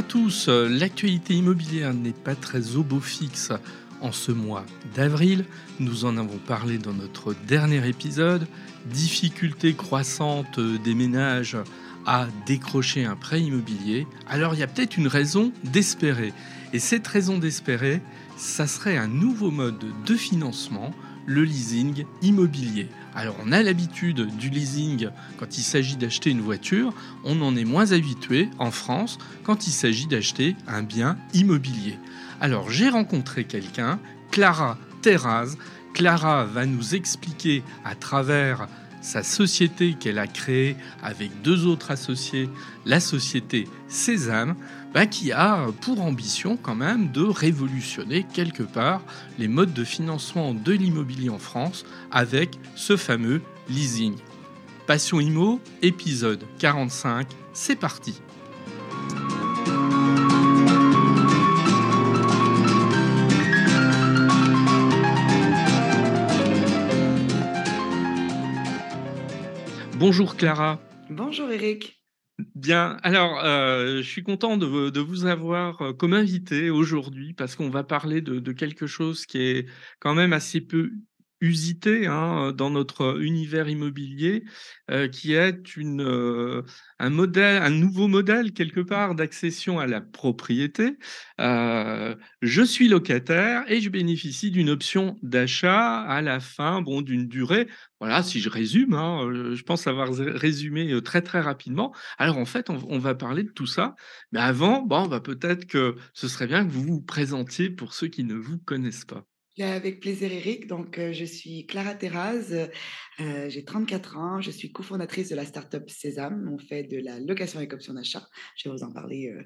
À tous, l'actualité immobilière n'est pas très au beau fixe en ce mois d'avril. Nous en avons parlé dans notre dernier épisode. Difficultés croissantes des ménages à décrocher un prêt immobilier. Alors il y a peut-être une raison d'espérer. Et cette raison d'espérer, ça serait un nouveau mode de financement, le leasing immobilier. Alors on a l'habitude du leasing quand il s'agit d'acheter une voiture, on en est moins habitué en France quand il s'agit d'acheter un bien immobilier. Alors j'ai rencontré quelqu'un, Clara Terraz. Clara va nous expliquer à travers sa société qu'elle a créée avec deux autres associés, la société Sésame, bah, qui a pour ambition quand même de révolutionner quelque part les modes de financement de l'immobilier en France avec ce fameux leasing. Passion Imo, épisode 45, c'est parti. Bonjour Clara. Bonjour Eric. Bien, alors euh, je suis content de, vous avoir euh, comme invité aujourd'hui parce qu'on va parler de, quelque chose qui est quand même assez peu usité hein, dans notre univers immobilier, euh, qui est une, euh, un modèle, un nouveau modèle quelque part d'accession à la propriété. Euh, je suis locataire et je bénéficie d'une option d'achat à la fin, bon, d'une durée. Voilà, si je résume, hein, je pense avoir résumé très très rapidement. Alors en fait, on, va parler de tout ça, mais avant, bon, bah, peut-être que ce serait bien que vous vous présentiez pour ceux qui ne vous connaissent pas. Avec plaisir, Eric. Donc, euh, je suis Clara Terraz, euh, j'ai 34 ans, je suis cofondatrice de la startup Sésame. On fait de la location avec option d'achat. Je vais vous en parler euh,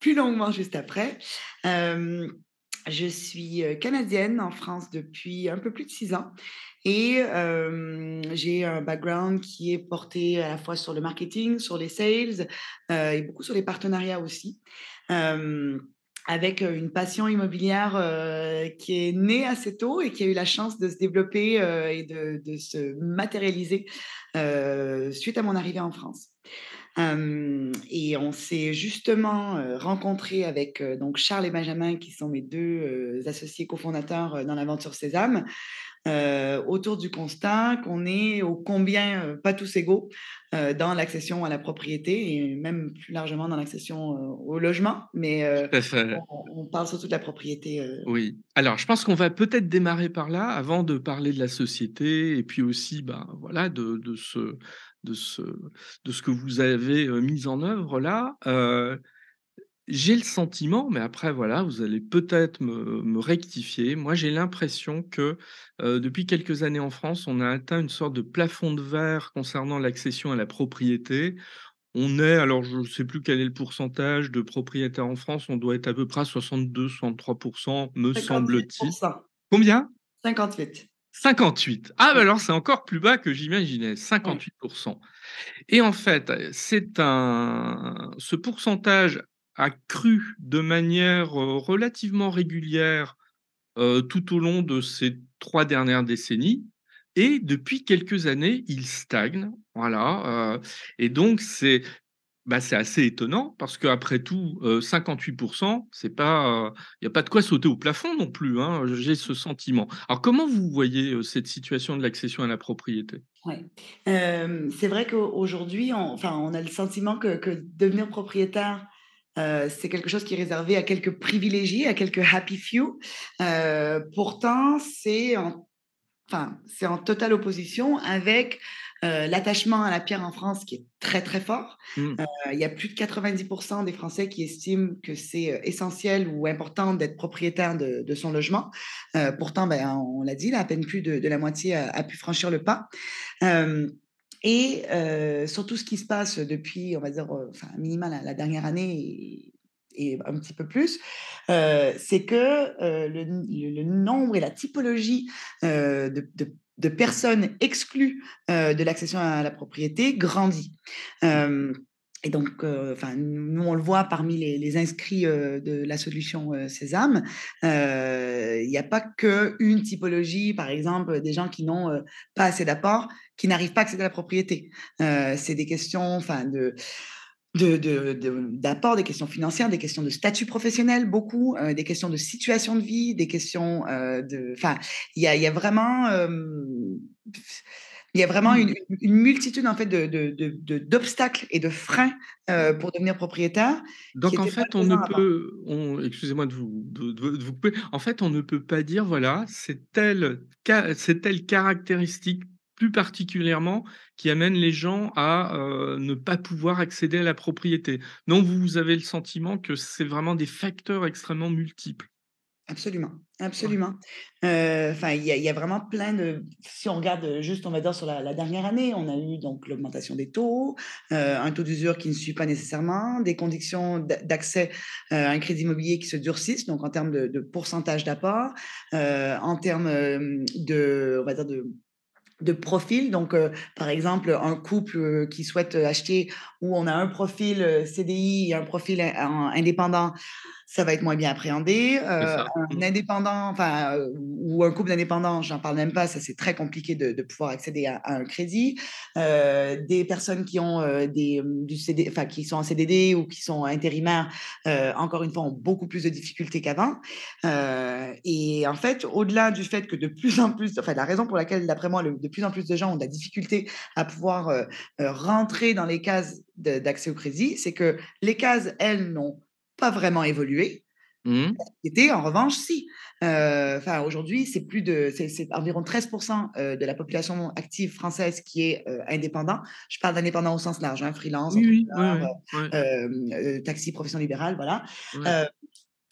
plus longuement juste après. je suis canadienne en France depuis un peu plus de six ans et j'ai un background qui est porté à la fois sur le marketing, sur les sales et beaucoup sur les partenariats aussi avec une passion immobilière qui est née assez tôt et qui a eu la chance de se développer et de, se matérialiser suite à mon arrivée en France. et on s'est justement rencontré avec donc Charles et Benjamin, qui sont mes deux associés cofondateurs dans l'aventure Sésame, euh, autour du constat qu'on est au combien euh, pas tous égaux euh, dans l'accession à la propriété et même plus largement dans l'accession au logement. Mais on, parle surtout de la propriété. Oui. Alors, je pense qu'on va peut-être démarrer par là avant de parler de la société et puis aussi, ben, voilà, de, de ce de ce, de ce que vous avez mis en œuvre là. J'ai le sentiment, mais après voilà, vous allez peut-être me rectifier. Moi, j'ai l'impression que, depuis quelques années en France, on a atteint une sorte de plafond de verre concernant l'accession à la propriété. On est alors je ne sais plus quel est le pourcentage de propriétaires en France, on doit être à peu près à 62-63% me semble-t-il. Combien? 58. 58. Ah bah, alors c'est encore plus bas que j'imaginais, 58% et en fait, c'est un ce pourcentage a cru de manière relativement régulière tout au long de ces trois dernières décennies. Et depuis quelques années, il stagne. Voilà. et donc, c'est bah, assez étonnant parce qu'après tout, 58%, c'est pas, il n'y a pas de quoi sauter au plafond non plus. Hein, j'ai ce sentiment. Alors, comment vous voyez cette situation de l'accession à la propriété? Ouais. c'est vrai qu'aujourd'hui, on, enfin, on a le sentiment que devenir propriétaire, euh, c'est quelque chose qui est réservé à quelques privilégiés, à quelques happy few. Euh, pourtant, c'est en, enfin, c'est en totale opposition avec euh, l'attachement à la pierre en France qui est très très fort. Mmh. Il y a plus de 90% des Français qui estiment que c'est essentiel ou important d'être propriétaire de, son logement. pourtant, ben, on l'a dit, à peine plus de, la moitié a, a, pu franchir le pas. Et surtout ce qui se passe depuis, on va dire, enfin, minimum la, dernière année et, un petit peu plus, c'est que le, nombre et la typologie de, personnes exclues de l'accession à la propriété grandit. Et donc, enfin, nous, on le voit parmi les, inscrits de la solution Sésame, il n'y a pas qu'une typologie, par exemple, des gens qui n'ont pas assez d'apport, qui n'arrivent pas à accéder à la propriété. c'est des questions, enfin, de d'apport, de, des questions financières, des questions de statut professionnel, beaucoup, euh, des questions de situation de vie, des questions euh, de... Enfin, il y a, vraiment... Euh, il y a vraiment une, une, multitude en fait d'obstacles et de freins pour devenir propriétaire. Donc en fait, on ne peut, excusez-moi de vous, de, vous couper. En fait, on ne peut pas dire voilà, c'est telle, c'est telle caractéristique plus particulièrement qui amène les gens à ne pas pouvoir accéder à la propriété. Non, vous avez le sentiment que c'est vraiment des facteurs extrêmement multiples. Absolument, absolument. Enfin, il y, a vraiment plein de. Si on regarde juste, on va dire sur la, dernière année, on a eu donc l'augmentation des taux, un taux d'usure qui ne suit pas nécessairement, des conditions d'accès à un crédit immobilier qui se durcissent, donc en termes de, de pourcentage d'apport, en termes de, on va dire de de profil. Donc, euh, par exemple, un couple euh, qui souhaite acheter où on a un profil euh, CDI et un profil indépendant, ça va être moins bien appréhendé. Euh, un mmh. indépendant, enfin, euh, ou un couple d'indépendants, j'en parle même pas, ça c'est très compliqué de, pouvoir accéder à, un crédit. Euh, des personnes qui ont des, du CD, enfin, qui sont en CDD ou qui sont intérimaires, encore une fois, ont beaucoup plus de difficultés qu'avant. et en fait, au-delà du fait que de plus en plus, enfin, la raison pour laquelle, d'après moi, de plus en plus de gens ont de la difficulté à pouvoir rentrer dans les cases d'accès au crédit, c'est que les cases, elles, n'ont pas vraiment évolué. Mmh. en revanche, si. Euh, aujourd'hui, c'est plus de, c'est environ 13% euh, de la population active française qui est euh, indépendant. Je parle d'indépendant au sens large, hein, freelance, taxi, profession libérale, voilà.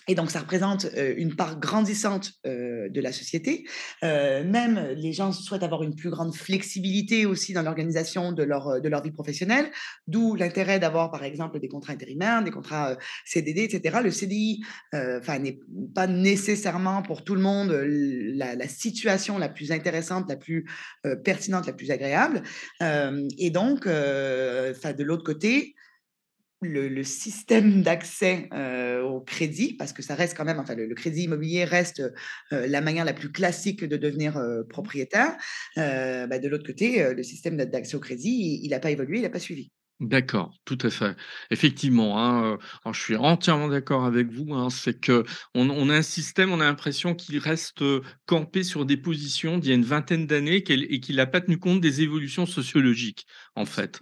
Et donc, ça représente une part grandissante de la société. même les gens souhaitent avoir une plus grande flexibilité aussi dans l'organisation de leur, de leur vie professionnelle, d'où l'intérêt d'avoir, par exemple, des contrats intérimaires, des contrats CDD, etc. Le CDI n'est pas nécessairement pour tout le monde la, la situation la plus intéressante, la plus pertinente, la plus agréable. et donc, de l'autre côté, le, système d'accès au crédit, parce que ça reste quand même, enfin, le, crédit immobilier reste la manière la plus classique de devenir propriétaire. Bah, de l'autre côté, le système d'accès au crédit, il n'a pas évolué, il n'a pas suivi. D'accord, tout à fait. Effectivement, hein, je suis entièrement d'accord avec vous. Hein, c'est que on, a un système, on a l'impression qu'il reste campé sur des positions d'il y a une vingtaine d'années et qu'il n'a pas tenu compte des évolutions sociologiques, en fait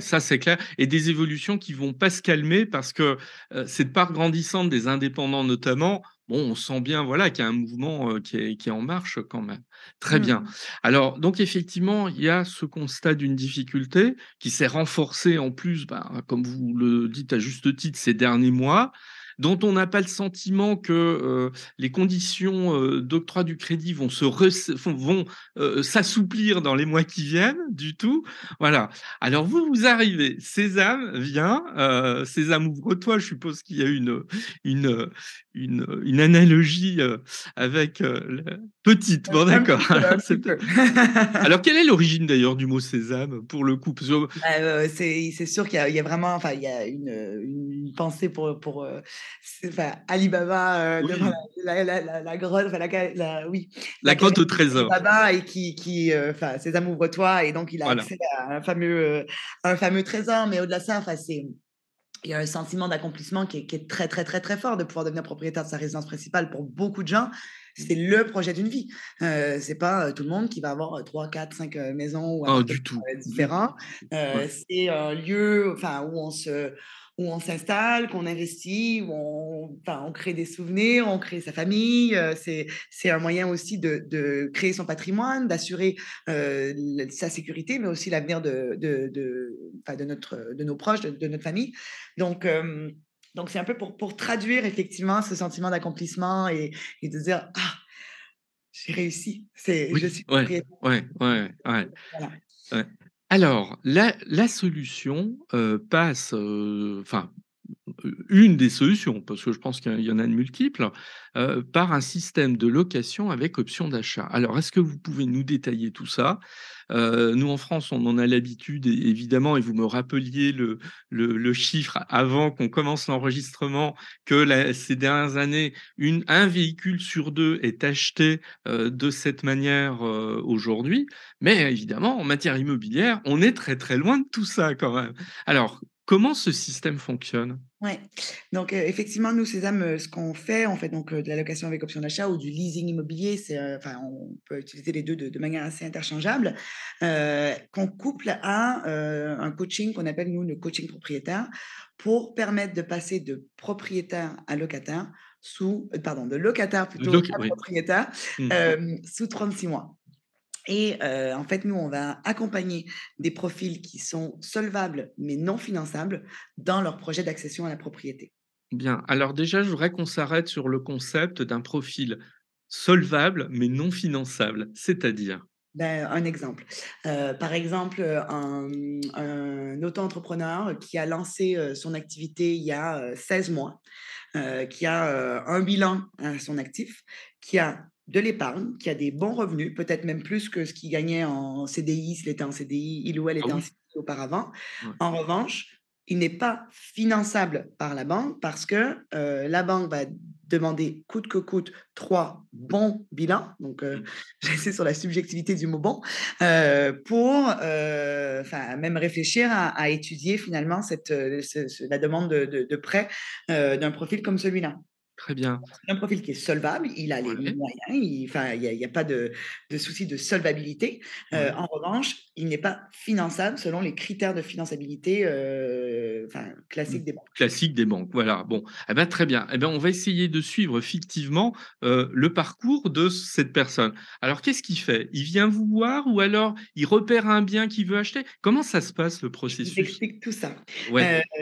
ça, c'est clair. Et des évolutions qui vont pas se calmer parce que cette part grandissante des indépendants, notamment, bon, on sent bien voilà, qu'il y a un mouvement qui, est, qui, est, en marche quand même. Très bien. Mmh. Alors, donc, effectivement, il y a ce constat d'une difficulté qui s'est renforcée en plus, ben, comme vous le dites à juste titre, ces derniers mois dont on n'a pas le sentiment que euh, les conditions euh, d'octroi du crédit vont se vont euh, s'assouplir dans les mois qui viennent du tout. Voilà. Alors vous vous arrivez, Sésame vient, Sésame ouvre-toi. Je suppose qu'il y a une une une, une analogie avec petite. Bon d'accord. Alors quelle est l'origine d'ailleurs du mot Sésame pour le coup? Bah, C'est sûr qu'il y, y, a vraiment, enfin il y a une, une pensée pour pour enfin, Alibaba, euh, la, la, la, grotte, enfin, la, oui, la, grotte au trésor. Alibaba et qui, qui euh, enfin, ses ouvre-toi et donc il a accès à un fameux, euh, un fameux trésor. Mais au-delà de ça, enfin, c'est il y a un sentiment d'accomplissement qui, qui est, très, très, très, très fort de pouvoir devenir propriétaire de sa résidence principale pour beaucoup de gens. C'est le projet d'une vie. Euh, c'est pas tout le monde qui va avoir 3, 4, 5 maisons ou oh, du tout. différents. C'est un lieu enfin, où on se où on s'installe, qu'on investit, où on, enfin, on crée des souvenirs, on crée sa famille. Euh, c'est un moyen aussi de, de, créer son patrimoine, d'assurer euh, sa sécurité, mais aussi l'avenir de, de, de, de, notre, de nos proches, de, notre famille. Donc, euh, donc c'est un peu pour, pour traduire effectivement ce sentiment d'accomplissement et, et, de dire Ah, j'ai réussi. C'est, je suis ouais, ouais, ouais, ouais. Voilà. Alors, la, solution passe, enfin, une des solutions, parce que je pense qu'il y en a de multiples, par un système de location avec option d'achat. Alors, est-ce que vous pouvez nous détailler tout ça? Nous, en France, on en a l'habitude, évidemment, et vous me rappeliez le, chiffre avant qu'on commence l'enregistrement, que ces dernières années, un véhicule sur deux est acheté de cette manière aujourd'hui. Mais évidemment, en matière immobilière, on est très très loin de tout ça quand même. Alors, Comment ce système fonctionne? Oui, donc effectivement, nous, Sésame, ce qu'on fait, on fait donc de la location avec option d'achat ou du leasing immobilier. C'est, enfin, on peut utiliser les deux de, manière assez interchangeable, qu'on couple à un coaching qu'on appelle nous le coaching propriétaire pour permettre de passer de propriétaire à locataire sous, pardon, de locataire plutôt à propriétaire mmh. sous 36 mois. Et en fait, nous, on va accompagner des profils qui sont solvables mais non finançables dans leur projet d'accession à la propriété. Bien. Alors déjà, je voudrais qu'on s'arrête sur le concept d'un profil solvable mais non finançable, c'est-à-dire? Ben, un exemple. par exemple, un, un auto-entrepreneur qui a lancé son activité il y a 16 mois, qui a un bilan à son actif, qui a de l'épargne, qui a des bons revenus, peut-être même plus que ce qu'il gagnait en CDI, s'il était en CDI, il ou elle était ah en CDI auparavant. En revanche, il n'est pas finançable par la banque parce que euh, la banque va demander coûte que coûte trois bons bilans, donc euh, mmh. j'essaie sur la subjectivité du mot bon, euh, pour même réfléchir à, étudier finalement cette, la demande de prêt d'un profil comme celui-là. Très bien. C'est un profil qui est solvable, il a les moyens, il n'y a, pas de, de souci de solvabilité. Euh, en revanche, il n'est pas finançable selon les critères de finançabilité euh, classiques des banques. Classique des banques, voilà. Bon, eh ben, très bien. Eh ben, on va essayer de suivre fictivement euh, le parcours de cette personne. Alors, qu'est-ce qu'il fait? Il vient vous voir ou alors il repère un bien qu'il veut acheter? Comment ça se passe le processus? Je explique tout ça.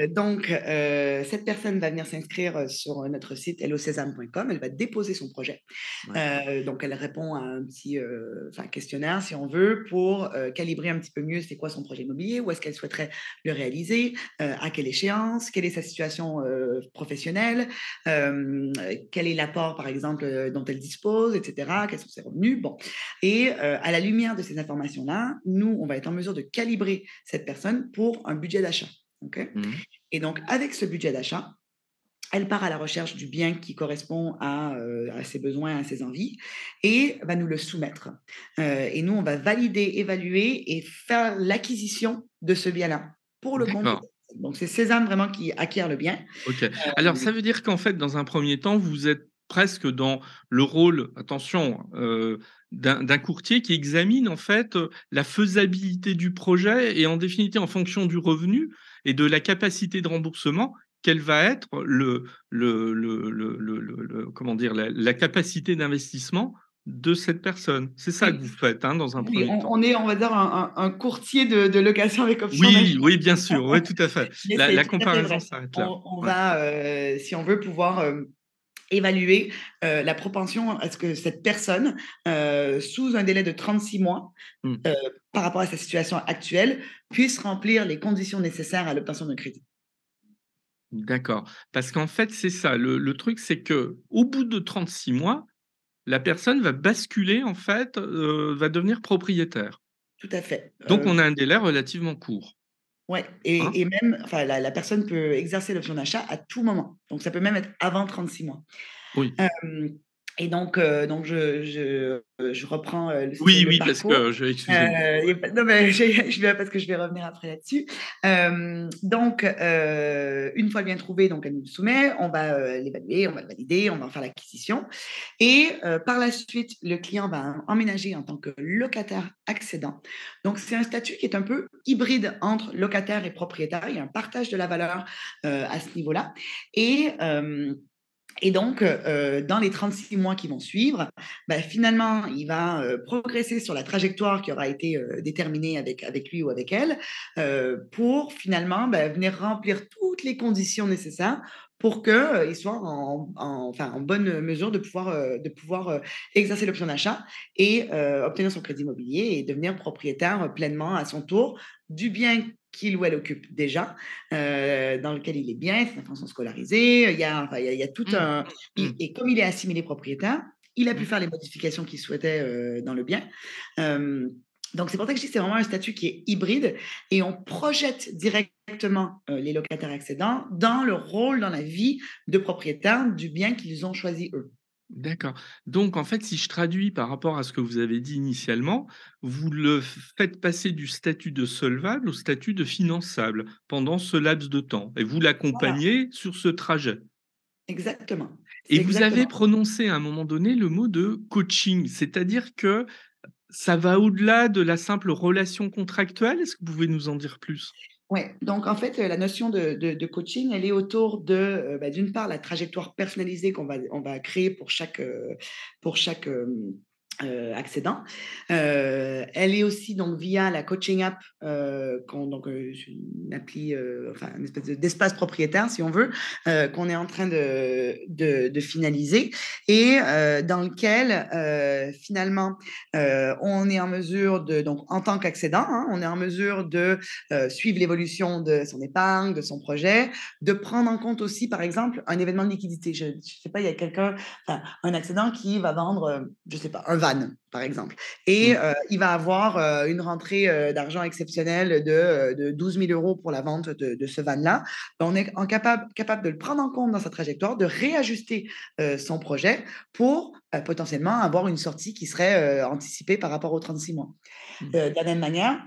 donc, cette personne va venir s'inscrire sur notre site hello-sésame.com, elle va déposer son projet. Euh, donc, elle répond à un petit euh, questionnaire, si on veut, pour euh, calibrer un petit peu mieux c'est quoi son projet immobilier, où est-ce qu'elle souhaiterait le réaliser, à quelle échéance, quelle est sa situation professionnelle, quel est l'apport, par exemple, dont elle dispose, etc., quels sont ses revenus. Bon. Et à la lumière de ces informations-là, nous, on va être en mesure de calibrer cette personne pour un budget d'achat. Mmh. Et donc, avec ce budget d'achat, elle part à la recherche du bien qui correspond à, ses besoins, à ses envies, et va nous le soumettre. et nous, on va valider, évaluer et faire l'acquisition de ce bien-là pour le compte. Donc, c'est César vraiment qui acquiert le bien. Ok. Alors, ça veut dire qu'en fait, dans un premier temps, vous êtes presque dans le rôle, attention, d'un courtier qui examine en fait la faisabilité du projet et en définitive en fonction du revenu et de la capacité de remboursement, quelle va être le, le, le, comment dire, la, capacité d'investissement de cette personne? C'est ça que vous faites hein, dans un premier on, temps. On est, on va dire, un, courtier de, location avec option Oui, oui, bien sûr, oui, tout à fait. la, comparaison s'arrête là. On, va, euh, si on veut, pouvoir euh, évaluer euh, la propension à ce que cette personne, sous un délai de 36 mois, mmh. par rapport à sa situation actuelle, puisse remplir les conditions nécessaires à l'obtention d'un crédit. D'accord. Parce qu'en fait, c'est ça. Le, truc, c'est que au bout de 36 mois, la personne va basculer, en fait, euh, va devenir propriétaire. Tout à fait. Donc, on a un délai relativement court. Oui, et, hein? et, même, enfin, la, personne peut exercer l'option d'achat à tout moment. Donc, ça peut même être avant 36 mois. Oui. Et donc, euh, donc je, je, je, reprends euh, le Oui, oui, parce que je euh, Non, mais je, vais, parce que je vais revenir après là-dessus. donc, une fois bien trouvé, donc elle nous le soumet, on va l'évaluer, on va le valider, on va en faire l'acquisition. Et par la suite, le client va emménager en tant que locataire accédant. Donc, c'est un statut qui est un peu hybride entre locataire et propriétaire. Il y a un partage de la valeur à ce niveau-là. Et et donc, euh, dans les 36 mois qui vont suivre, bah, finalement, il va euh, progresser sur la trajectoire qui aura été euh, déterminée avec, avec lui ou avec elle pour finalement bah, venir remplir toutes les conditions nécessaires pour qu'il soit en, bonne mesure de pouvoir, de pouvoir exercer l'option d'achat et obtenir son crédit immobilier et devenir propriétaire pleinement à son tour du bien qu'il ou elle occupe déjà, euh, dans lequel il est bien, ses enfants sont scolarisés, il y a, il y a, tout mmh. un... Mmh. Et, comme il est assimilé propriétaire, il a pu mmh. faire les modifications qu'il souhaitait euh, dans le bien. donc c'est pour ça que je dis que c'est vraiment un statut qui est hybride et on projette directement euh, les locataires accédants dans le rôle, dans la vie de propriétaire du bien qu'ils ont choisi eux. D'accord. Donc en fait, si je traduis par rapport à ce que vous avez dit initialement, vous le faites passer du statut de solvable au statut de finançable pendant ce laps de temps et vous Voilà. l'accompagnez sur ce trajet? Exactement, Et vous avez prononcé à un moment donné le mot de coaching, c'est-à-dire que ça va au-delà de la simple relation contractuelle? Est-ce que vous pouvez nous en dire plus? Ouais, donc en fait, la notion de coaching, elle est autour de, heu, bah, d'une part, la trajectoire personnalisée qu'on va créer pour chaque, heu, pour chaque, hem, heu, accédant. Heu, elle est aussi donc via la coaching app, qu'on donc, c'est une appli, enfin une espèce de d'espace propriétaire si on veut, qu'on est en train de de finaliser et dans lequel, finalement, on est en mesure de donc en tant qu'accédant, hein, on est en mesure de, suivre l'évolution de son épargne, de son projet, de prendre en compte aussi, par exemple, un événement de liquidité. Je je sais pas, il y a quelqu'un, un accédant qui va vendre, je sais pas, un par exemple et Mmh. heu, il va avoir, heu, une rentrée, heu, d'argent exceptionnelle de, de 12 000 € pour la vente de de ce van-là. Ben, on est en capable capable de le prendre en compte dans sa trajectoire, de réajuster, son projet pour, potentiellement avoir une sortie qui serait, anticipée par rapport aux 36 mois. Mmh. De la même manière,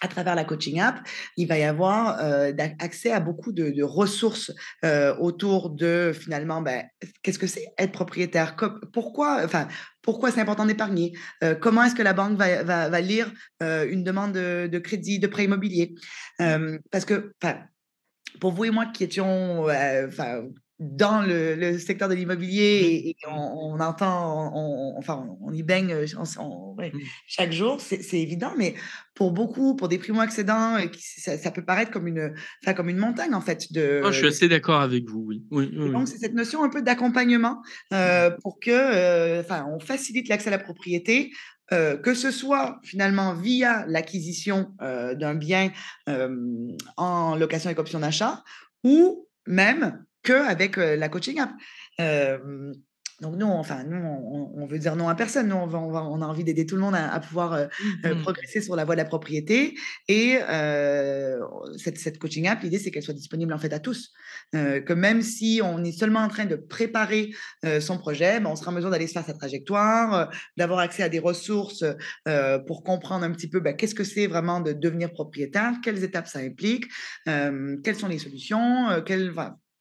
à travers la coaching app, il va y avoir, d'ac accès à beaucoup de de ressources, heu, autour de finalement, bah, qu'est-ce que c'est être propriétaire? Pourquoi, enfin, pourquoi c'est important d'épargner? Heu, comment est-ce que la banque va va va lire, une demande de de crédit, de prêt immobilier? Mmh. Parce que, pour vous et moi qui étions, dans le le secteur de Mmh. l'immobilier et et Mmh. on on entend, on on enfin, on y baigne, ouais, Mmh. chaque jour, c'est évident, mais pour beaucoup, pour des primo-accédants et qui ça ça peut paraître comme une, enfin, comme une montagne en fait Non, je de suis de assez d'accord avec vous, oui. Oui, oui, et oui. donc c'est cette notion un peu d'accompagnement, Mmh. heu, pour que, heu, enfin, on facilite l'accès à la propriété, heu, que ce soit finalement via l'acquisition, heu, d'un bien, hem, en location avec option d'achat ou même qu'avec, heu, la coaching app. Donc nous, enfin, nous, on on veut dire non à personne. Nous, on va on va on a envie d'aider tout le monde à à pouvoir, heu Mmh heu, mh. progresser sur la voie de la propriété et cette cette coaching app, l'idée, c'est qu'elle soit disponible, en fait, à tous. Que même si on est seulement en train de préparer, son projet, ben, on sera en mesure d'aller se faire sa trajectoire, d'avoir accès à des ressources, pour comprendre un petit peu, bah, qu'est-ce que c'est vraiment de devenir propriétaire? Quelles étapes ça implique? Quelles sont les solutions? Quelles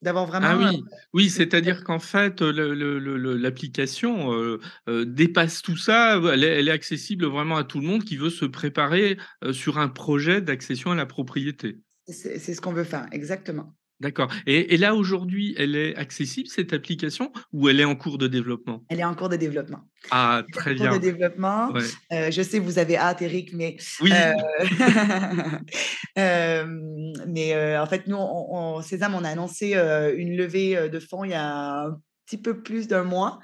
d'avoir Ah vraiment, heu, oui, c'est-à-dire qu'en fait, l'application, heu heu, dépasse tout ça, elle est elle est accessible vraiment à tout le monde qui veut se préparer, sur un projet d'accession à la propriété. c'est ce qu'on veut faire, exactement. D'accord et et là, aujourd'hui, elle est accessible cette application ou elle est en cours de développement? Elle est en cours de développement. Ah très en cours de bien, développement. ouais. Heu, je sais, vous avez hâte, Eric, mais Oui. hem, mais heu, en fait, nous, on on Sésame, on a annoncé, une levée, de fonds il y a un petit peu plus d'un mois,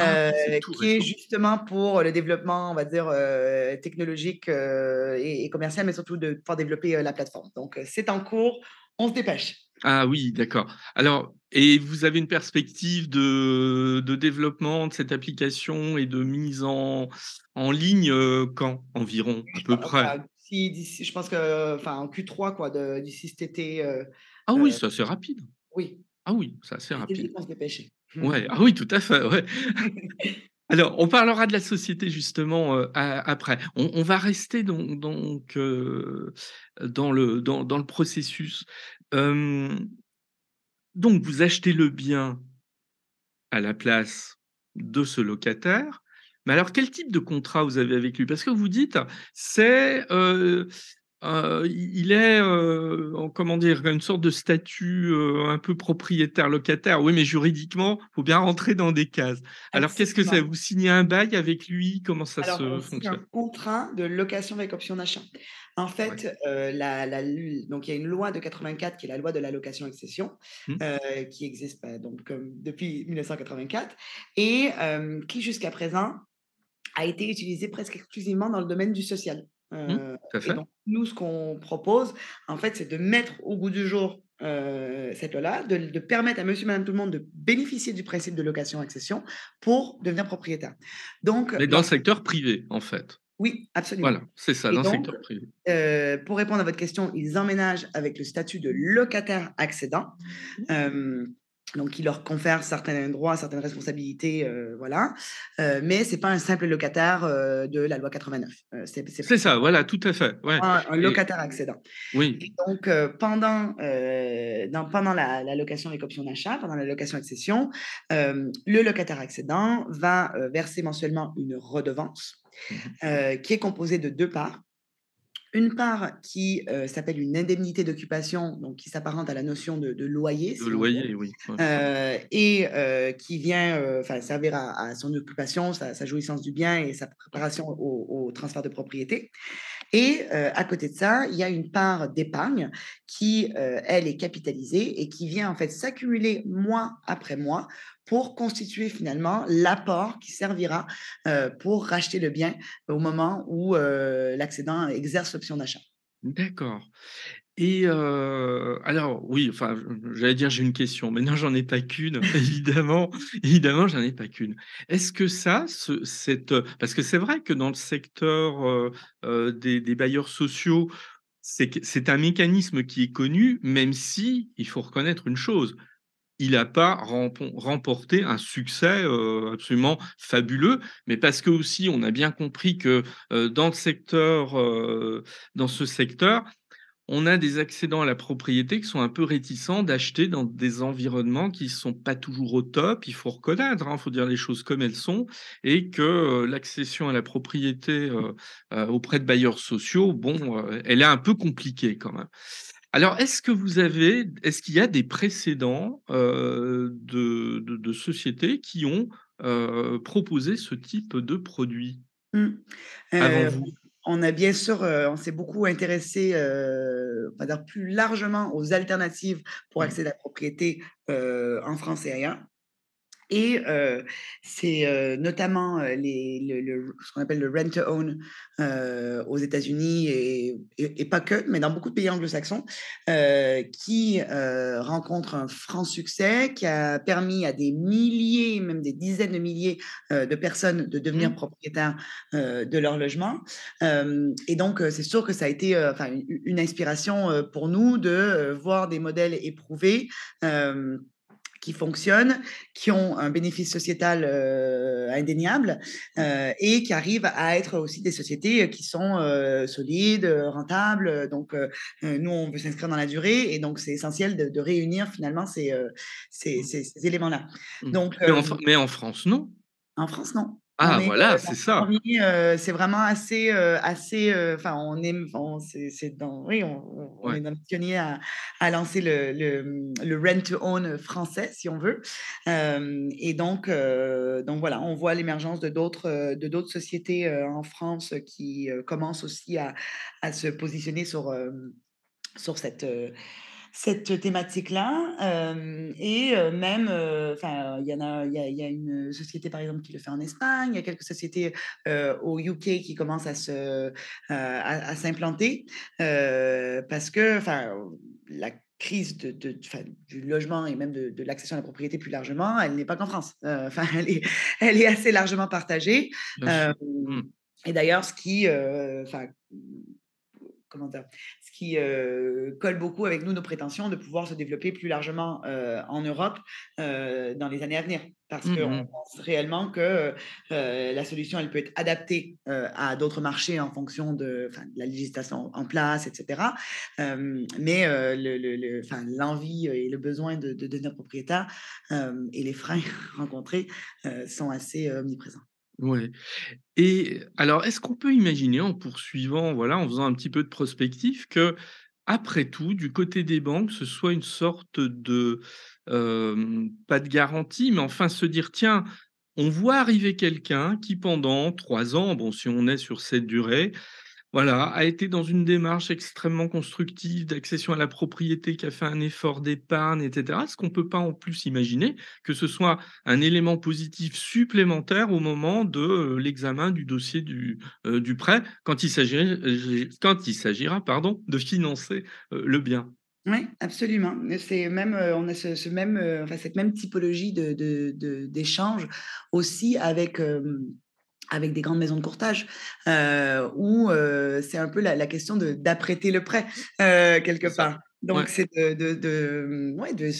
Ah, c'est tout qui est justement pour le développement, on va dire, heu, technologique, heu et et commercial, mais surtout de pouvoir développer, la plateforme. Donc c'est en cours, on se dépêche. Ah oui, d'accord. Alors et vous avez une perspective de de développement de cette application et de mise en en ligne, quand environ, à peu près? enfin, d'ici d'ici je pense que, enfin, en Q3 quoi, de d'ici cet été, Ah oui, heu, c'est rapide. oui. Ah oui, c'est t'ai dit rapide. se. Ah oui, tout à fait. Alors, on parlera de la société justement, heu, a après. On va rester donc heu, dans le processus. Donc vous achetez le bien à la place de ce locataire. Mais alors quel type de contrat vous avez avec lui? Parce que vous dites, c'est, heu, il il est, en comment dire? Une sorte de statut, heu, un peu propriétaire-locataire. Oui, mais juridiquement, faut bien rentrer dans des cases. Alors qu'est-ce que c'est? Vous signez un bail avec lui? Comment ça Alors, se on signe un fonctionne? contrat de location avec option d'achat. En fait, heu, la la l donc il y a une loi de 84 qui est la loi de la location-accession, Mmh. heu, qui existe, bah, donc comme depuis 1984 et qui jusqu'à présent a été utilisée presque exclusivement dans le domaine du social. Mmh. Et donc nous, ce qu'on propose, en fait, c'est de mettre au goût du jour, heu, cette loi-là, de de permettre à monsieur, madame, tout le monde de bénéficier du principe de location-accession pour devenir propriétaire. Donc Mais dans le secteur privé, en fait. oui, absolument Voilà, c'est ça, et dans le secteur privé. heu, pour répondre à votre question, ils emménagent avec le statut de locataire accédant. Donc, il leur confère certains droits, certaines responsabilités, euh, voilà. Euh, mais c'est pas un simple locataire euh, de la loi 89. Euh, c'est ça, voilà, tout à fait. Ouais. Un, locataire accédant. Oui. Et donc, pendant, dans, pendant la, la, location avec option d'achat, pendant la location accession, le locataire accédant va verser mensuellement une redevance mmh qui est composée de deux parts. Une part qui euh, s'appelle une indemnité d'occupation, donc qui s'apparente à la notion de, loyer. De loyer, oui. Euh, et euh, qui vient servir à, son occupation, sa, jouissance du bien et sa préparation au transfert de propriété. Et à côté de ça, il y a une part d'épargne qui, elle, est capitalisée et qui vient en fait s'accumuler mois après mois pour constituer finalement l'apport qui servira pour racheter le bien au moment où l'accédant exerce l'option d'achat. D'accord. Et alors oui, enfin, j'allais dire j'ai une question, mais non, j'en ai pas qu'une, évidemment, évidemment, j'en ai pas qu'une. Est-ce que ça, ce cette, parce que c'est vrai que dans le secteur, des des bailleurs sociaux, c'est c'est un mécanisme qui est connu, même si il faut reconnaître une chose, il n'a pas remporté un succès, absolument fabuleux, mais parce que aussi on a bien compris que, dans le secteur, dans ce secteur, on a des accédants à la propriété qui sont un peu réticents d'acheter dans des environnements qui ne sont pas toujours au top. Il faut reconnaître, il hein, faut dire les choses comme elles sont, et que euh, l'accession à la propriété euh, euh, auprès de bailleurs sociaux, bon, elle est un peu compliquée quand même. Alors, est-ce que vous avez, est-ce qu'il y a des précédents de, de, sociétés qui ont proposé ce type de produit? Mmh. avant vous on a bien sûr, euh, on s'est beaucoup intéressé, euh, on va dire plus largement aux alternatives pour mmh. accéder à la propriété euh, en France et ailleurs. Et c'est notamment les, le, ce qu'on appelle le rent-to-own aux États-Unis et, et, pas que, mais dans beaucoup de pays anglo-saxons, qui rencontre un franc succès, qui a permis à des milliers, même des dizaines de milliers de personnes de devenir mmh. propriétaires de leur logement. et donc, c'est sûr que ça a été une, inspiration pour nous de voir des modèles éprouvés qui fonctionnent, qui ont un bénéfice sociétal euh, indéniable euh, et qui arrivent à être aussi des sociétés qui sont euh, solides, rentables. Donc, nous, on veut s'inscrire dans la durée et donc c'est essentiel de, réunir finalement ces, ces, ces, éléments-là. Donc, mais en, mais en France, non? En France, non. Ah voilà, c'est ça. c'est vraiment assez, assez, enfin on est, c'est dans, oui, on, est dans le pionnier à, à lancer le, le, le, rent to own français, si on veut. et donc, donc voilà, on voit l'émergence de d'autres, de d'autres sociétés en France qui commencent aussi à, à se positionner sur, sur cette cette thématique-là. et même, enfin, il y en a, il y, a une société par exemple qui le fait en Espagne. Il y a quelques sociétés au UK qui commencent à se, à, s'implanter parce que, enfin, la crise de, du logement et même de, l'accession à la propriété plus largement, elle n'est pas qu'en France. Enfin, elle est, elle est assez largement partagée. Mmh. et d'ailleurs, ce qui, enfin, comment dire, qui colle beaucoup avec nous, nos prétentions de pouvoir se développer plus largement en Europe dans les années à venir. Parce mmh qu'on pense réellement que la solution, elle peut être adaptée à d'autres marchés en fonction de, la législation en place, etc. mais l'envie et le besoin de, de devenir propriétaire et les freins rencontrés sont assez omniprésents. Oui. Et alors, est-ce qu'on peut imaginer, en poursuivant, voilà, en faisant un petit peu de prospectif, que après tout, du côté des banques, ce soit une sorte de, pas de garantie, mais enfin se dire, tiens, on voit arriver quelqu'un qui pendant trois ans, bon, si on est sur cette durée, voilà, a été dans une démarche extrêmement constructive d'accession à la propriété, qui a fait un effort d'épargne, etc. Est-ce qu'on ne peut pas en plus imaginer que ce soit un élément positif supplémentaire au moment de euh, l'examen du dossier du, euh, du prêt, quand il il s'agira pardon, de financer euh, le bien oui, absolument. C'est même, on a ce, même, enfin, cette même typologie de, d'échange aussi avec avec des grandes maisons de courtage, euh, où euh, c'est un peu la, question d'apprêter le prêt, euh, quelque part. Donc, c'est de, de, de, ouais, de,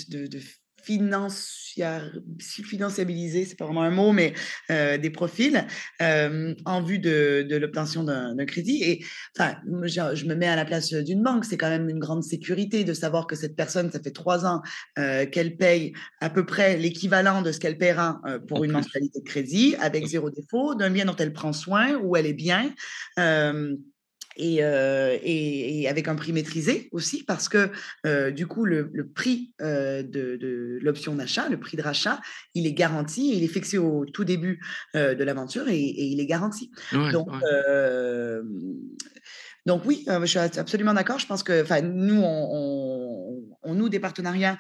financiabiliser, c'est pas vraiment un mot, mais des profils en vue de, de l'obtention d'un crédit. Et enfin, je, je, me mets à la place d'une banque, c'est quand même une grande sécurité de savoir que cette personne, ça fait trois ans qu'elle paye à peu près l'équivalent de ce qu'elle paiera pour une mensualité de crédit, avec zéro défaut, d'un bien dont elle prend soin, où elle est bien. Euh, et, et, avec un prix maîtrisé aussi, parce que euh, du coup, le, prix euh, de, l'option d'achat, le prix de rachat, il est garanti, il est fixé au tout début de l'aventure et, il est garanti. donc, donc oui, je suis absolument d'accord. Je pense que nous, on, on, noue des partenariats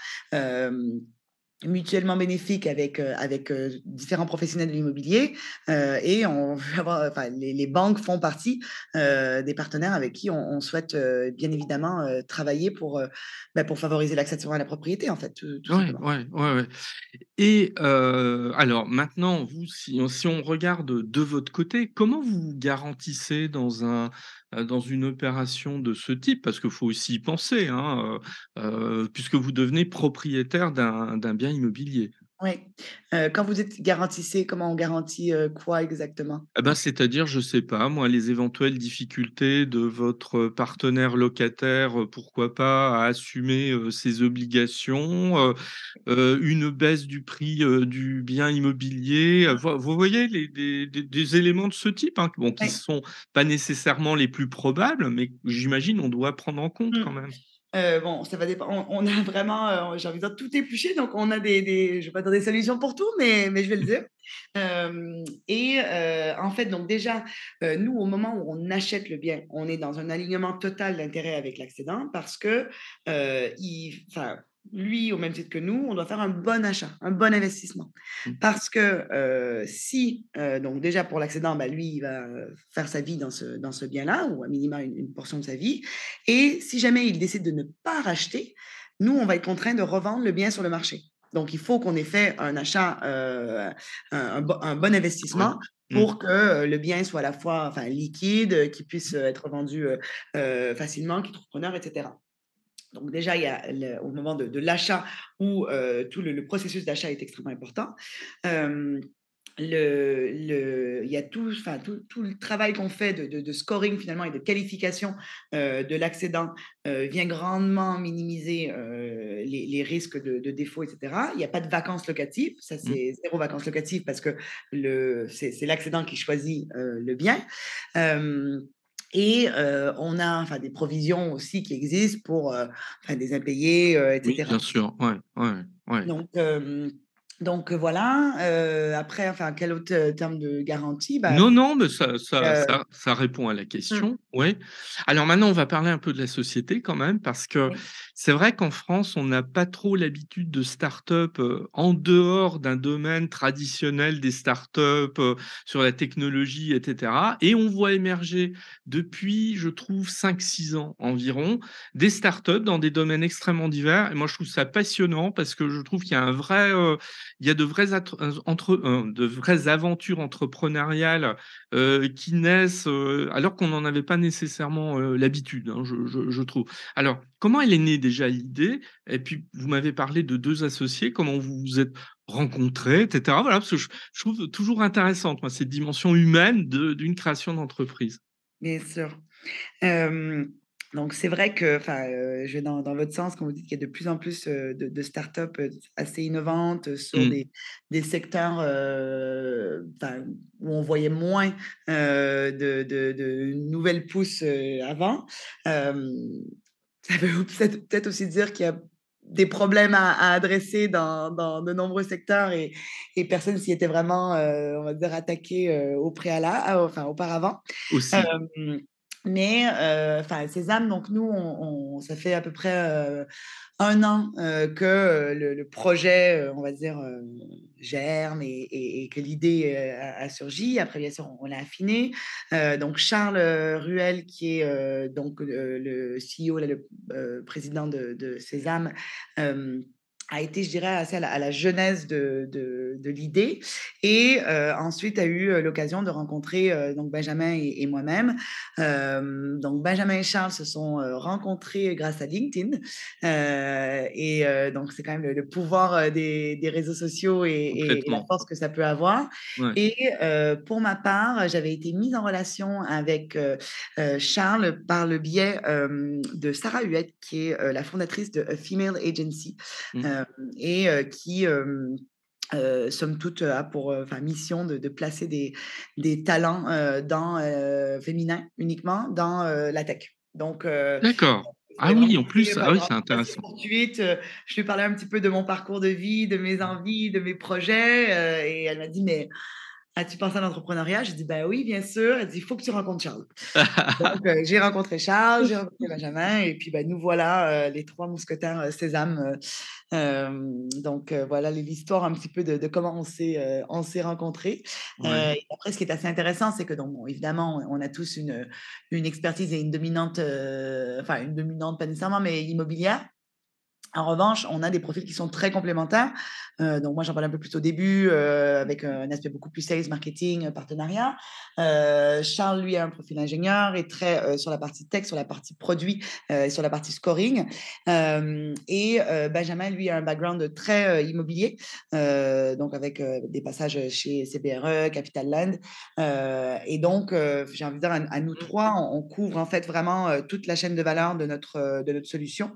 mutuellement bénéfique avec, euh, avec euh, différents professionnels de l'immobilier euh, et on enfin, les, les, banques font partie des partenaires avec qui on, souhaite bien évidemment travailler pour, bah, pour favoriser l'accession à la propriété en fait. Tout, ouais, ouais, ouais, Et alors maintenant, vous, si on regarde de votre côté, comment vous garantissez dans un dans une opération de ce type, parce qu'il faut aussi y penser, hein, puisque vous devenez propriétaire d'un bien immobilier. Oui. quand vous êtes garantissez, comment on garantit quoi exactement? Eh ben, C'est-à-dire, je ne sais pas, moi, les éventuelles difficultés de votre partenaire locataire, pourquoi pas, à assumer ses obligations, une baisse du prix du bien immobilier. Vous, voyez les, des, éléments de ce type, hein, bon, qui ne sont pas nécessairement les plus probables, mais j'imagine on doit prendre en compte mmh. quand même. Euh, bon, ça va dépendre. On, a vraiment, euh, j'ai envie de dire, tout épluché. Donc, on a des, des je vais pas dire des solutions pour tout, mais, mais je vais le dire. Euh, et en fait, donc déjà, nous, au moment où on achète le bien, on est dans un alignement total d'intérêt avec l'accédant parce que, il, lui, au même titre que nous, on doit faire un bon achat, un bon investissement. Mmh. Parce que si, donc déjà pour l'accident, bah, lui, il va faire sa vie dans ce, dans ce bien-là, ou à minima une, portion de sa vie. Et si jamais il décide de ne pas racheter, nous, on va être contraint de revendre le bien sur le marché. Donc, il faut qu'on ait fait un achat, un, bon investissement mmh. pour que le bien soit à la fois enfin, liquide, qu'il puisse être vendu facilement, qu'il trouve preneur, etc. Donc déjà, il y a au moment de, l'achat où tout le, processus d'achat est extrêmement important. Le, il y a tout, enfin, tout, tout le travail qu'on fait de, scoring finalement et de qualification de l'accédant vient grandement minimiser les, risques de, défaut, etc. Il n'y a pas de vacances locatives, ça mmh. c'est zéro vacances locatives parce que c'est l'accédant qui choisit le bien. Et on a enfin, des provisions aussi qui existent pour enfin, des impayés, etc. Oui, bien sûr, ouais, ouais, ouais. Donc, donc voilà. après, enfin, quel autre terme de garantie? Bah, Non, non, mais ça, ça, ça, ça, répond à la mmh. question. Oui. Alors maintenant, on va parler un peu de la société quand même, parce que c'est vrai qu'en France, on n'a pas trop l'habitude de start-up en dehors d'un domaine traditionnel des start-up sur la technologie, etc. Et on voit émerger depuis, je trouve, 5-6 ans environ, des start-up dans des domaines extrêmement divers. Et moi, je trouve ça passionnant parce que je trouve qu'il y a un vrai il y a de vraies, entre, de vraies aventures entrepreneuriales qui naissent alors qu'on n'en avait pas nécessairement l'habitude, hein, je, trouve. Alors, comment elle est née déjà l'idée? Et puis, vous m'avez parlé de deux associés, comment vous vous êtes rencontrés, etc. Voilà, parce que je, trouve toujours intéressante moi, cette dimension humaine d'une création d'entreprise. Bien sûr. Donc, c'est vrai que, enfin, je vais dans, dans l'autre sens, quand vous dites qu'il y a de plus en plus de, de startups assez innovantes sur mmh. des, des, secteurs où on voyait moins de, de, de, nouvelles pousses avant. ça veut peut-être aussi dire qu'il y a des problèmes à, adresser dans, dans, de nombreux secteurs et, et personne s'y était vraiment, on va dire, attaqué au préalable, enfin, auparavant. Aussi. Mais enfin, ces âmes, donc nous, on, ça fait à peu près un an que le, projet, on va dire, germe et, que l'idée a, surgi. Après, bien sûr, on, l'a affiné. donc Charles Ruel, qui est donc le CEO, le président de, de Sésame, a été, je dirais, assez à la, à la genèse de, de, de l'idée. Et euh, ensuite, a eu euh, l'occasion de rencontrer euh, donc Benjamin et, et moi-même. Euh, donc, Benjamin et Charles se sont rencontrés grâce à LinkedIn. Et donc, c'est quand même le, le pouvoir des, des, réseaux sociaux et, et, la force que ça peut avoir. Ouais. Et pour ma part, j'avais été mise en relation avec Charles par le biais de Sarah Huette, qui est la fondatrice de A Female Agency. Mmh. Euh, et euh, qui euh, somme toute a pour mission de, de, placer des, des talents dans féminins uniquement dans la tech. Donc d'accord. Ah oui, en plus, ah oui, c'est intéressant. Ensuite, je lui parlais un petit peu de mon parcours de vie, de mes envies, de mes projets, et elle m'a dit mais As-tu pensé à l'entrepreneuriat? Je dis bah oui, bien sûr. Elle dit il faut que tu rencontres Charles. donc euh, j'ai rencontré Charles, j'ai rencontré Benjamin, et puis bah, nous voilà euh, les trois mousquetaires euh, Sésame. donc voilà l'histoire un petit peu de, de comment on s'est on s'est rencontrés. Ouais. après, ce qui est assez intéressant, c'est que donc bon, évidemment, on a tous une une expertise et une dominante, enfin une dominante pas nécessairement, mais immobilière. En revanche, on a des profils qui sont très complémentaires. Euh, donc moi, j'en parlais un peu plus au début, euh, avec un aspect beaucoup plus sales, marketing, partenariat. Euh, Charles, lui, a un profil ingénieur et très euh, sur la partie tech, sur la partie produit euh, et sur la partie scoring. et Benjamin, lui, a un background très immobilier, donc avec des passages chez CBRE, Capital Land. et donc, j'ai envie de dire, à, à nous trois, on, on, couvre en fait vraiment toute la chaîne de valeur de notre, de notre solution.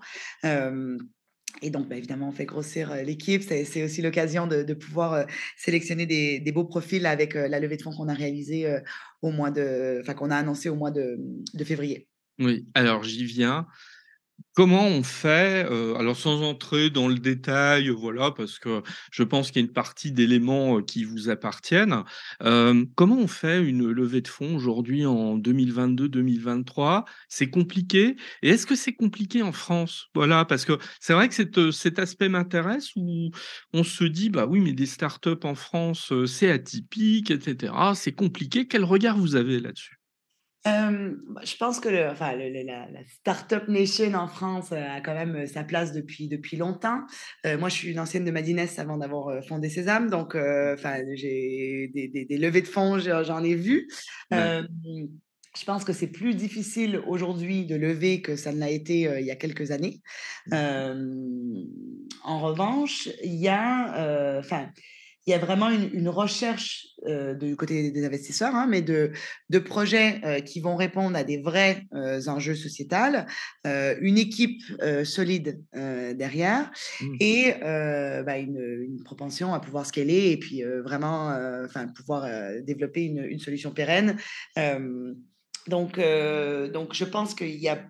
Et donc, bah, évidemment, on fait grossir l'équipe. C'est aussi l'occasion de, pouvoir sélectionner des, beaux profils avec la levée de fonds qu'on a réalisée au mois de, enfin qu'on a annoncé au mois de février. Oui, alors j'y viens. Comment on fait, euh, alors sans entrer dans le détail, voilà, parce que je pense qu'il y a une partie d'éléments qui vous appartiennent. Euh, comment on fait une levée de fonds aujourd'hui en 2022-2023 C'est compliqué? Et est-ce que c'est compliqué en France? Voilà, parce que c'est vrai que cet aspect m'intéresse où on se dit, bah oui, mais des startups en France, c'est atypique, etc. C'est compliqué. Quel regard vous avez là-dessus? Euh, je pense que le, enfin, le, la, la Startup Nation en France a quand même sa place depuis, depuis longtemps. Euh, moi, je suis une ancienne de Madines avant d'avoir fondé Sésame, donc enfin, j'ai des, des, des, levées de fonds, j'en ai vu. Ouais. Euh, je pense que c'est plus difficile aujourd'hui de lever que ça ne l'a été il y a quelques années. en revanche, il y a, enfin, il y a vraiment une, une recherche euh, du côté des investisseurs, hein, mais de, de projets euh, qui vont répondre à des vrais euh, enjeux sociétals, une équipe solide derrière mmh. et bah, une, une, propension à pouvoir scaler et puis vraiment enfin pouvoir développer une, une, solution pérenne. donc, donc, je pense qu'il y a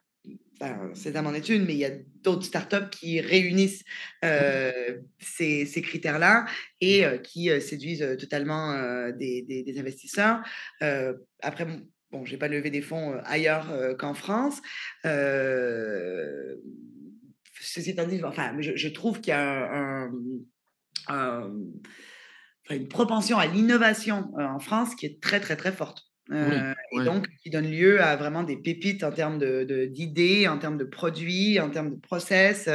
c'est à mon étude, mais il y a d'autres startups qui réunissent euh, ces, ces critères-là et euh, qui euh, séduisent totalement des, des, des, investisseurs. Après, bon, je n'ai pas levé des fonds ailleurs qu'en France. ceci étant dit, enfin, je, je trouve qu'il y a un, un, un, une propension à l'innovation en France qui est très, très, très forte. Euh, oui, et donc, qui donne lieu à vraiment des pépites en termes d'idées, de, de, en termes de produits, en termes de process.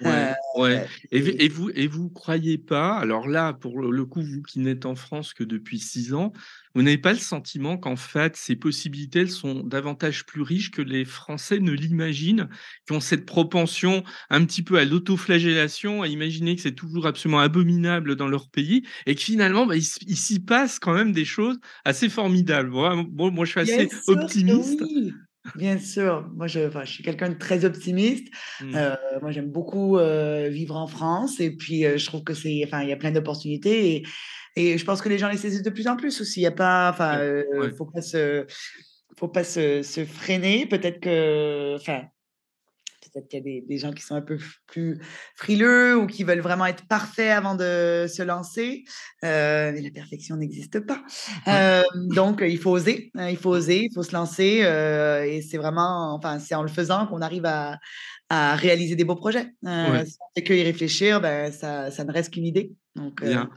Ouais, euh, ouais. Et, et, vous, et vous croyez pas, alors là, pour le coup, vous qui n'êtes en France que depuis six ans, vous n'avez pas le sentiment qu'en fait, ces possibilités elles sont davantage plus riches que les Français ne l'imaginent, qui ont cette propension un petit peu à l'autoflagellation, à imaginer que c'est toujours absolument abominable dans leur pays, et que finalement, bah, il, il s'y passe quand même des choses assez formidables. Bon, moi, je suis assez optimiste. Oui. Bien sûr, moi je, enfin, je suis quelqu'un de très optimiste. Mmh. Euh, moi j'aime beaucoup euh, vivre en France et puis euh, je trouve que c'est, enfin, il y a plein d'opportunités et, et je pense que les gens les saisissent de plus en plus aussi. Il y a pas, enfin, euh, ouais. faut pas se, faut pas se, se freiner. Peut-être que, enfin, peut-être qu'il y a des, des, gens qui sont un peu plus frileux ou qui veulent vraiment être parfaits avant de se lancer. Euh, mais la perfection n'existe pas. Euh, donc, il faut oser. Hein, il faut oser, il faut se lancer. Euh, et c'est vraiment, enfin, c'est en le faisant qu'on arrive à, à, réaliser des beaux projets. Ouais. Si on fait que y réfléchir, ben, ça, ça ne reste qu'une idée. Donc, Bien.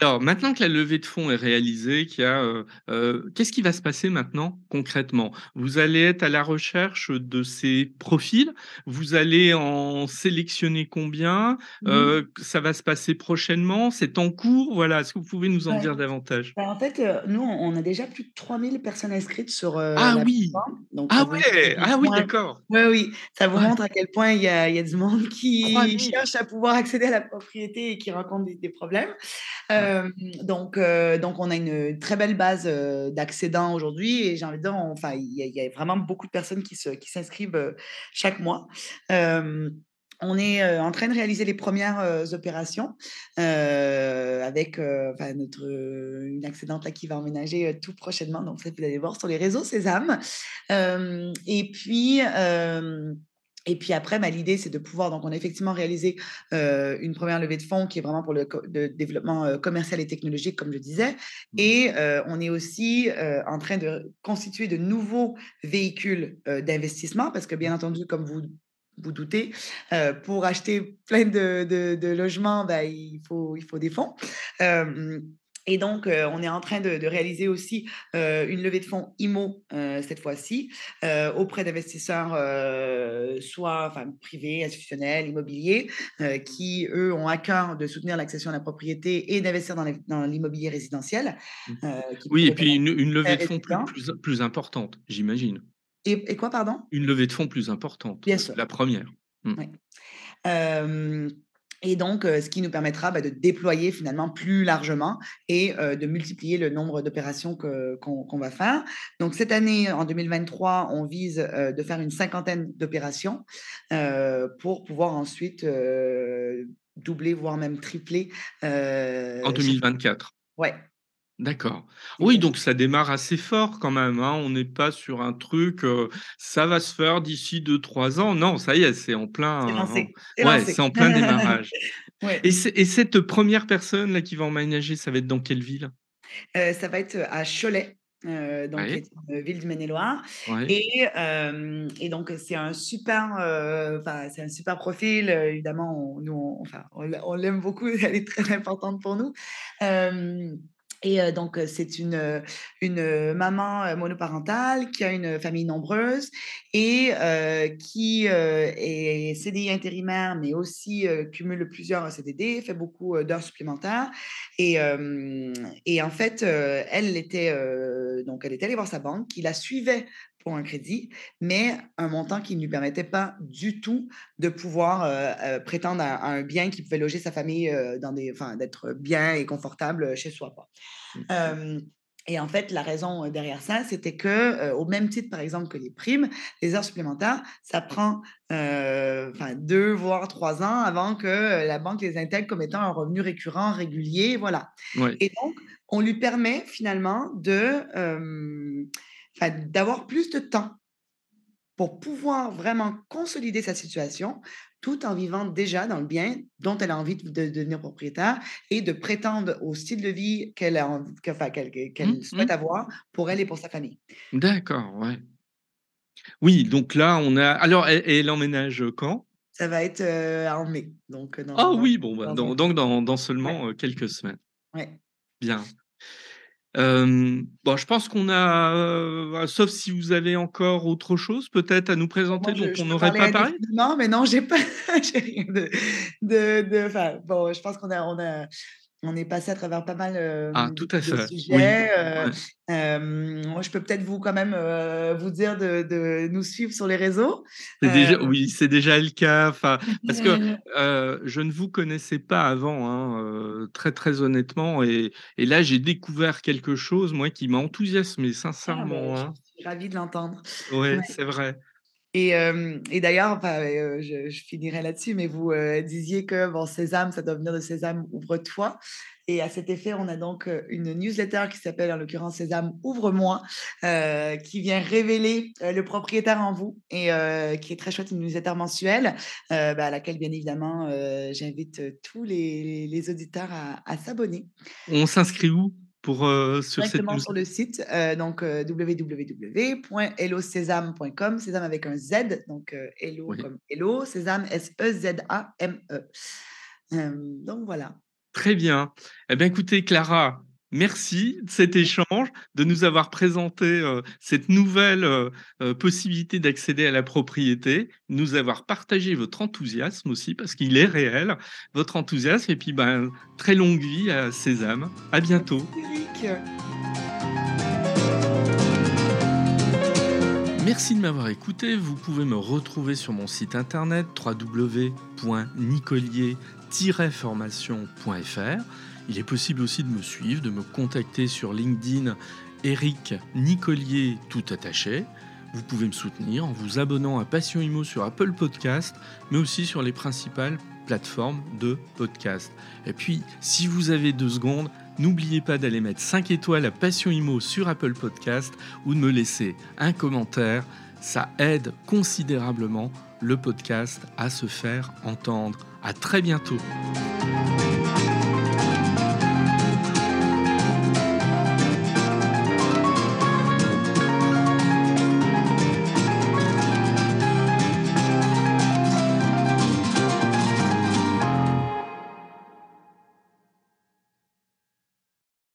Alors, maintenant que la levée de fonds est réalisée, qu'il heu heu, qu'est-ce qui va se passer maintenant concrètement? Vous allez être à la recherche de ces profils? Vous allez en sélectionner combien? Mmh mh. Heu, ça va se passer prochainement? C'est en cours? Voilà, est-ce que vous pouvez nous en Ouais. dire davantage? Bah, en fait, nous, on a déjà plus de 3000 personnes inscrites sur, Ah la oui! donc Ah montre ouais! Ah oui, d'accord. oui, oui, ça vous montre à quel point il y a il y a du monde qui cherche à pouvoir accéder à la propriété et qui rencontre des des problèmes. Hem, donc heu, donc on a une très belle base, heu, d'accédants aujourd'hui et j'ai envie de dire, enfin, il y a vraiment beaucoup de personnes qui se qui s'inscrivent, heu, chaque mois. On est, en train de réaliser les 1res, heu, opérations, avec, enfin notre, une accédante là qui va emménager, tout prochainement, donc vous allez voir sur les réseaux Sésame. Et puis, et puis après, bah, l'idée, c'est de pouvoir donc on a effectivement réalisé, une 1re levée de fonds qui est vraiment pour le co le développement, commercial et technologique comme je disais Mmh. et on est aussi, en train de constituer de nouveaux véhicules, d'investissement parce que Mmh. bien entendu, comme vous vous doutez, pour acheter plein de de de logements, bah, il faut il faut des fonds. Et donc heu, on est en train de de réaliser aussi, heu, une levée de fonds IMO, heu, cette fois-ci, auprès d'investisseurs, soit enfin privés, institutionnels, immobiliers, qui eux ont à cœur de soutenir l'accession à la propriété et d'investir dans l'immobilier résidentiel, Mmh. Oui et puis une une levée de fonds plus résilient. plus plus importante, j'imagine? Et et quoi, pardon? Une levée de fonds plus importante, Bien sûr. la 1re. Mmh. Oui. Et donc heu, ce qui nous permettra, bah, de déployer finalement plus largement et heu, de multiplier le nombre d'opérations qu'on va faire. Donc cette année, en 2023, on vise, heu, de faire une cinquantaine d'opérations, pour pouvoir ensuite, doubler, voire même tripler, En heu, chaque 2024? ouais. D'accord. Oui, donc ça démarre assez fort quand même, hein. On n'est pas sur un truc, ça va se faire d'ici 2-3 ans. Non, ça y est, c'est en C'est plein en lancé, c'est ouais, c'est en plein démarrage Ouais. et cette 1re personne là qui va emménager, ça va être dans quelle ville? Heu, ça va être, heu, à Cholet, heu, donc Ouais. une ville du Maine-et-Loire Ouais. et donc c'est un super, c'est un super profil, évidemment, on nous, on l'aime beaucoup, elle est très importante pour nous. Et donc c'est une, une, maman, monoparentale qui a une famille nombreuse et qui, est CDI intérimaire, mais aussi, cumule plusieurs CDD, fait beaucoup, heu, d'heures supplémentaires. Et et en fait, elle, était, donc elle est allée voir sa banque qui la suivait pour un crédit, mais un montant qui ne lui permettait pas du tout de pouvoir, heu heu, prétendre à à un bien qui pouvait loger sa famille, heu, dans des enfin, d'être bien et confortable, chez soi. Hem et en fait, la raison, derrière ça, c'était que, au même titre, par exemple, que les primes, les heures supplémentaires, ça prend, 2 voire 3 ans avant que, la banque les intègre comme étant un revenu récurrent, régulier, voilà Ouais. et donc on lui permet finalement de, d'avoir plus de temps pour pouvoir vraiment consolider sa situation, tout en vivant déjà dans le bien dont elle a envie de de devenir propriétaire et de prétendre au style de vie qu'elle qu'elle Mmh, qu'elle souhaite mmh. avoir pour elle et pour sa famille. D'accord, ouais. Oui, donc là, on a alors et et elle emménage, quand? Ça va être, heu, en mai, donc heu, Ah dans oui, bon, bah, dans donc dans ouais. seulement, heu, quelques semaines. Ouais. Bien. Hem, bon, je pense qu'on a, heu, sauf si vous avez encore autre chose peut-être à nous moi, présenter dont je je on n'aurait pas parlé? indéfiniment, mais non, j'ai pas j'ai rien de de de bon, je pense qu'on a on a on est passé à travers pas mal, Ah, hem, tout à de fait. Oui. sujets, Ouais. je peux peut-être vous quand même, vous dire de de nous suivre sur les réseaux, déjà oui, c'est déjà le cas, parce que, je ne vous connaissais pas avant, hein, très, très honnêtement et et là, j'ai découvert quelque chose, moi, qui m'a enthousiasmé Ah, sincèrement, je hein. suis ravie de l'entendre. Ouais c'est vrai. Et hem et d'ailleurs, enfin, heu, je finirai là-dessus, mais vous, heu, disiez que, bon, Sésame, ça doit venir de Sésame, ouvre-toi et à cet effet, on a donc, une newsletter qui s'appelle, en l'occurrence, Sésame, ouvre-moi, qui vient révéler, le propriétaire en vous et qui est très chouette, une newsletter mensuelle, bah, à laquelle, bien évidemment, j'invite tous les auditeurs à s'abonner. On s'inscrit où? Pour, heu, sur cette Directement sur newslet le site, heu, donc www.hellosésame.com, Sésame avec un Z, donc heu, hello Oui. comme hello, Sésame, S-E-Z-A-M-E. Hem, donc voilà. Très bien. Eh bien, écoutez, Clara, merci de cet échange, de nous avoir présenté euh, cette nouvelle euh, euh, possibilité d'accéder à la propriété, nous avoir partagé votre enthousiasme aussi, parce qu'il est réel, votre enthousiasme, et puis ben, très longue vie à Sésame. À bientôt. Eric. Merci de m'avoir écouté. Vous pouvez me retrouver sur mon site internet www.nicolier-formation.fr. Il est possible aussi de me suivre, de me contacter sur LinkedIn Eric Nicolier tout attaché. Vous pouvez me soutenir en vous abonnant à Passion Imo sur Apple Podcast, mais aussi sur les principales plateformes de podcast. Et puis, si vous avez deux secondes, N'oubliez pas d'aller mettre 5 étoiles à Passion Imo sur Apple Podcast ou de me laisser un commentaire. Ça aide considérablement le podcast à se faire entendre. À très bientôt.